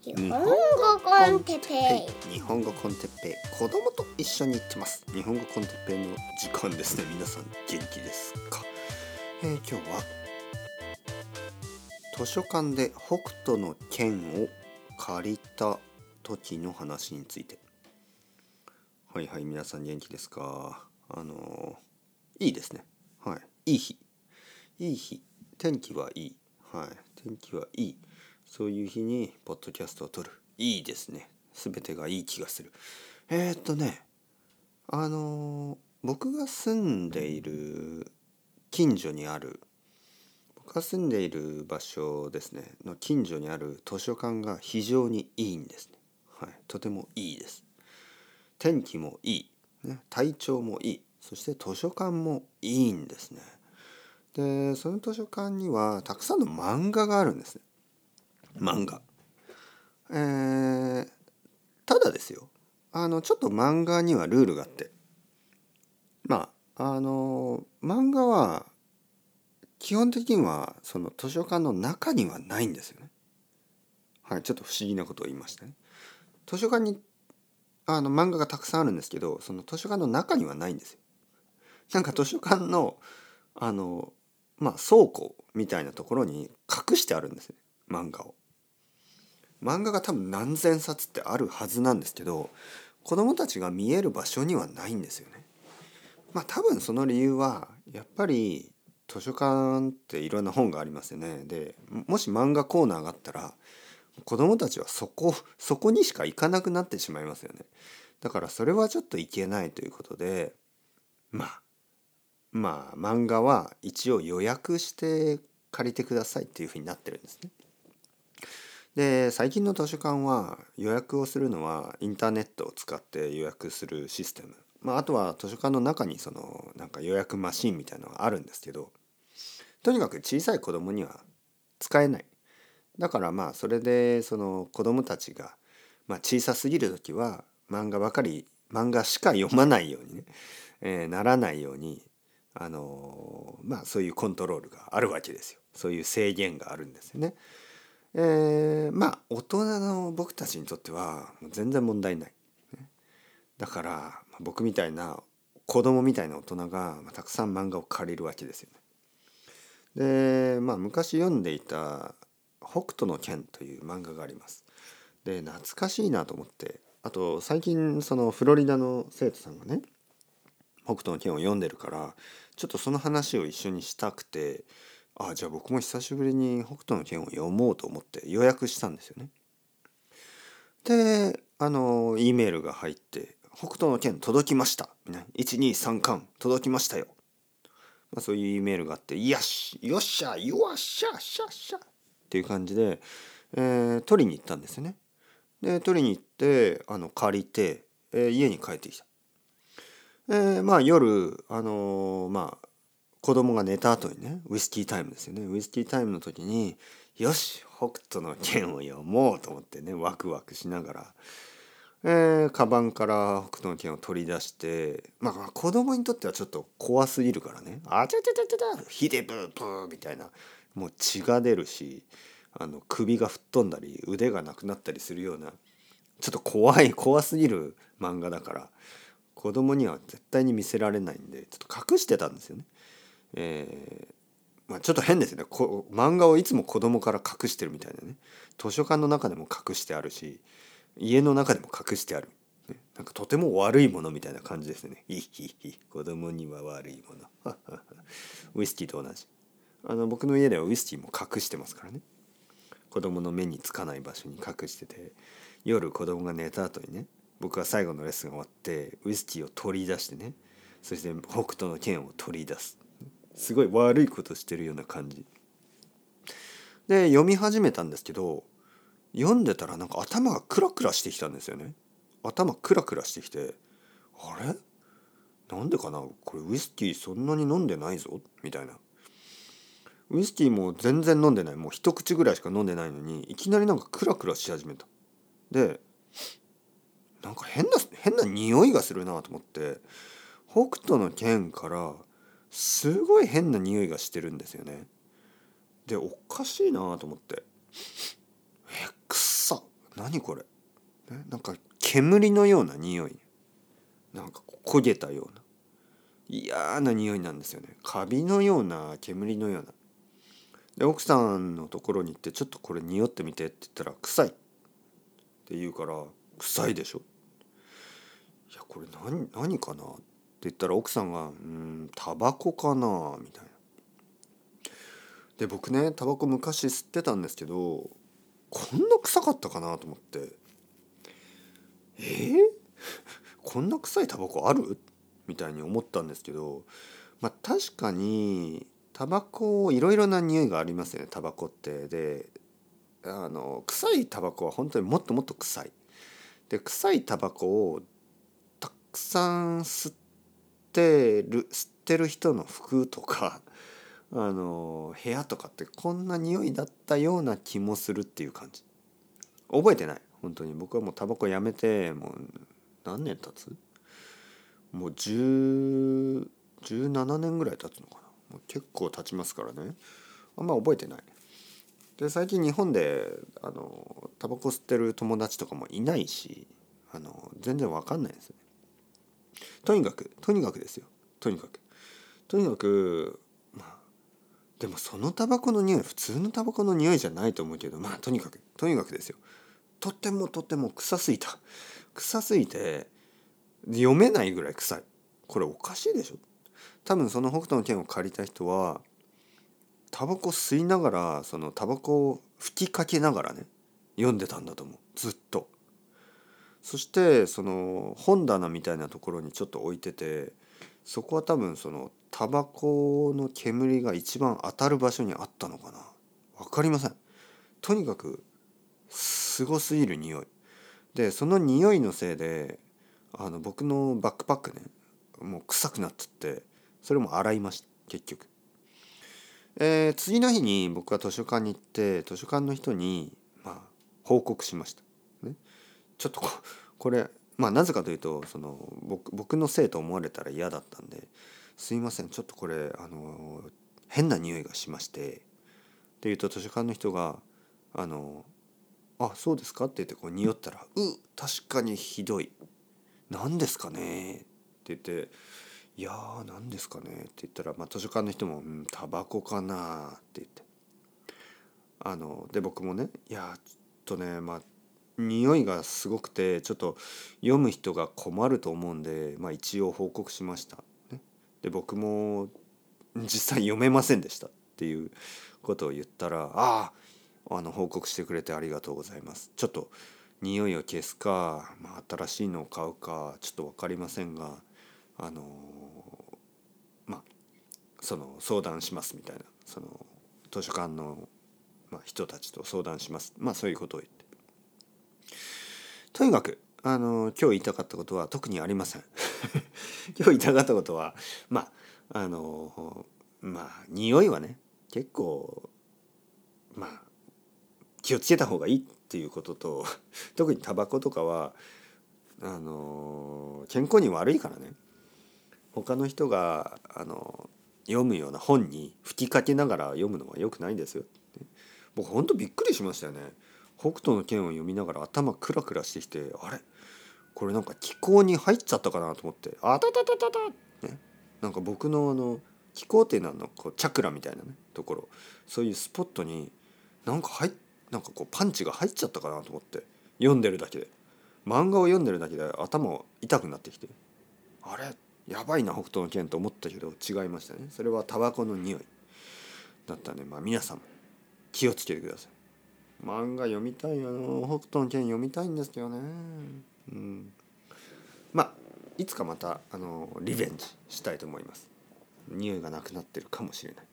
日本語コンテッペイ。日本語コンテッペイ。子供と一緒に行ってます。日本語コンテッペイの時間ですね。皆さん元気ですか、えー、今日は図書館で北斗の剣を借りた時の話について。はいはい皆さん元気ですか？あのー、いいですね。はい。いい日。いい日。天気はいい。はい。天気はいい。そういう日にポッドキャストを撮る。いいですね。全てがいい気がする。えー、っとねあのー、僕が住んでいる近所にある僕が住んでいる場所ですね。の近所にある図書館が非常にいいんですね。はい。とてもいいです。天気もいい、ね、体調もいい。そして図書館もいいんですね。でその図書館にはたくさんの漫画があるんですね。漫画。えー、ただですよあのちょっと漫画にはルールがあってまああの漫画は基本的にはその図書館の中にはないんですよね。はいちょっと不思議なことを言いましたね。図書館にあの漫画がたくさんあるんですけどその図書館の中にはないんですよ。なんか図書館のあのまあ倉庫みたいなところに隠してあるんですね漫画を。漫画が多分何千冊ってあるはずなんですけど子供たちが見える場所にはないんですよね。まあ多分その理由はやっぱり図書館っていろんな本がありますよね。でもし漫画コーナーがあったら子供たちはそこそこにしか行かなくなってしまいますよね。だからそれはちょっといけないということでまあまあ漫画は一応予約して借りてくださいっていうふうになってるんですね。で最近の図書館は予約をするのはインターネットを使って予約するシステム、まあ、あとは図書館の中にそのなんか予約マシンみたいなのがあるんですけどとにかく小さい子供には使えない。だからまあそれでその子供たちが、まあ、小さすぎる時は漫画ばかり漫画しか読まないようにね、えー、ならないようにあのー、まあそういうコントロールがあるわけですよ。そういう制限があるんですよね。えー、まあ大人の僕たちにとっては全然問題ない。だから僕みたいな子供みたいな大人がたくさん漫画を借りるわけですよね。でまあ昔読んでいた「北斗の拳」という漫画があります。で懐かしいなと思ってあと最近そのフロリダの生徒さんがね「北斗の拳」を読んでるからちょっとその話を一緒にしたくてあじゃあ僕も久しぶりに北斗の拳を読もうと思って予約したんですよね。であの E メールが入って「北斗の拳届きました」123巻届きましたよ。まあ、そういう E メールがあって「よしよっしゃよっしゃしゃしゃ」っていう感じで、えー、取りに行ったんですよね。で取りに行ってあの借りて、えー、家に帰ってきた。えー、まあ夜あのー、まあ子供が寝た後にねウイスキータイムですよねウイスキータイムの時によし北斗の拳を読もうと思ってねワクワクしながら、えー、カバンから北斗の拳を取り出してまあ子供にとってはちょっと怖すぎるからねあちゃちゃちゃちゃちゃヒデブーブーみたいなもう血が出るしあの首が吹っ飛んだり腕がなくなったりするようなちょっと怖い怖すぎる漫画だから子供には絶対に見せられないんでちょっと隠してたんですよね。えーまあ、ちょっと変ですね。こ漫画をいつも子供から隠してるみたいなね。図書館の中でも隠してあるし家の中でも隠してある、ね、なんかとても悪いものみたいな感じですね。いひひ子供には悪いもの。ウイスキーと同じ。あの僕の家ではウイスキーも隠してますからね。子供の目につかない場所に隠してて夜子供が寝た後にね僕は最後のレッスンが終わってウイスキーを取り出してねそして北斗の剣を取り出す。すごい悪いことしてるような感じ。で読み始めたんですけど読んでたらなんか頭がクラクラしてきたんですよね。頭クラクラしてきてあれ？なんでかな？これウイスキーそんなに飲んでないぞ？みたいな。ウイスキーも全然飲んでない。もう一口ぐらいしか飲んでないのにいきなりなんかクラクラし始めた。でなんか変な変な匂いがするなと思って北斗の剣からすごい変な匂いがしてるんですよね。でおかしいなと思って「えくっさ何これ。なんか煙のような匂い。なんか焦げたような。嫌な匂いなんですよね。カビのような煙のような。で奥さんのところに行って「ちょっとこれ匂ってみて」って言ったら「臭い」って言うから「臭いでしょ」いやこれ何何かなって言ったら奥さんが「うんタバコかな」みたいな。で僕ねタバコ昔吸ってたんですけどこんな臭かったかなと思ってえ？ー、こんな臭いタバコある？みたいに思ったんですけどまあ確かにタバコいろいろな匂いがありますよねタバコって。であの臭いタバコは本当にもっともっと臭い。で臭いタバコをたくさん吸ってる吸ってる人の服とか あの部屋とかってこんな匂いだったような気もするっていう感じ。覚えてない。本当に。僕はもうタバコやめてもう何年経つ？もう10 17年ぐらい経つのかな。もう結構経ちますからね。あんま覚えてない。で最近日本であのタバコ吸ってる友達とかもいないしあの全然わかんないですとにかくとにかくですよ。とにかく。とにかくまあでもそのタバコの匂い普通のタバコの匂いじゃないと思うけどまあとにかくとにかくですよ。とってもとっても臭すぎた。臭すぎて読めないぐらい臭い。これおかしいでしょ。多分その北斗の剣を借りた人はタバコ吸いながらそのタバコを吹きかけながらね読んでたんだと思う。ずっと。そしてその本棚みたいなところにちょっと置いててそこは多分そのタバコの煙が一番当たる場所にあったのかな。分かりません。とにかくすごすぎる匂い。でその匂いのせいであの僕のバックパックねもう臭くなっちゃってそれも洗いました結局、えー、次の日に僕は図書館に行って図書館の人にまあ報告しました、ね、ちょっとこ れまあなぜかというとその僕僕のせいと思われたら嫌だったんですいませんちょっとこれあの変な匂いがしましてって言うと図書館の人が「あのあそうですか?」って言ってこう匂ったら「う確かにひどい何ですかね?」って言って「いやー何ですかね?」って言ったら、まあ、図書館の人も「うんタバコかな?」って言ってあので僕もね「いやちょっとねまあ匂いがすごくてちょっと読む人が困ると思うんで、まあ、一応報告しました。ね、で僕も実際読めませんでしたっていうことを言ったら「あああの報告してくれてありがとうございます」ちょっと匂いを消すか、まあ、新しいのを買うかちょっと分かりませんがあのまあその相談しますみたいな。その図書館の、ま、人たちと相談します。まあそういうことを言って。とにかくあの今日言いたかったことは特にありません 今日言いたかったことはまああのまあ匂いはね結構まあ気をつけた方がいいっていうことと 特にタバコとかはあの健康に悪いからね他の人があの読むような本に吹きかけながら読むのは良くないんですよ。僕ほんとびっくりしましたよね。北斗の拳を読みながら頭クラクラしてきてあれ？これなんか気候に入っちゃったかなと思って。あたたたたた。ね。なんか僕のあの気候っていうのはこうチャクラみたいなねところ。そういうスポットになんか入なんかこうパンチが入っちゃったかなと思って。読んでるだけで。漫画を読んでるだけで頭痛くなってきて。あれ？やばいな北斗の拳と思ったけど違いましたね。それはタバコの匂いだったんでまあ皆さんも気をつけてください漫画読みたいよ北斗の拳読みたいんですけどね。うん。まあいつかまたあのリベンジしたいと思います。匂いがなくなってるかもしれない。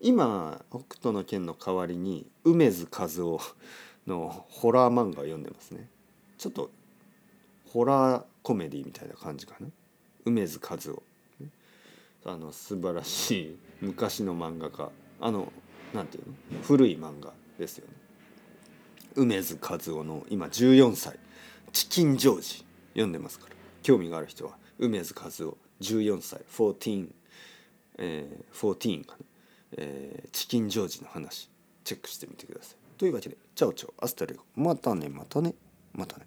今北斗の拳の代わりに梅津和夫のホラー漫画を読んでますね。ちょっとホラーコメディみたいな感じかな。梅津和夫。あの素晴らしい昔の漫画家。あのなんていうの？古い漫画ですよね。梅津和夫の今14歳チキンジョージ読んでますから。興味がある人は梅津和夫14歳14えー、14かな、えー、チキンジョージの話チェックしてみてください。というわけで chao chao hasta luego またねまたねまたね。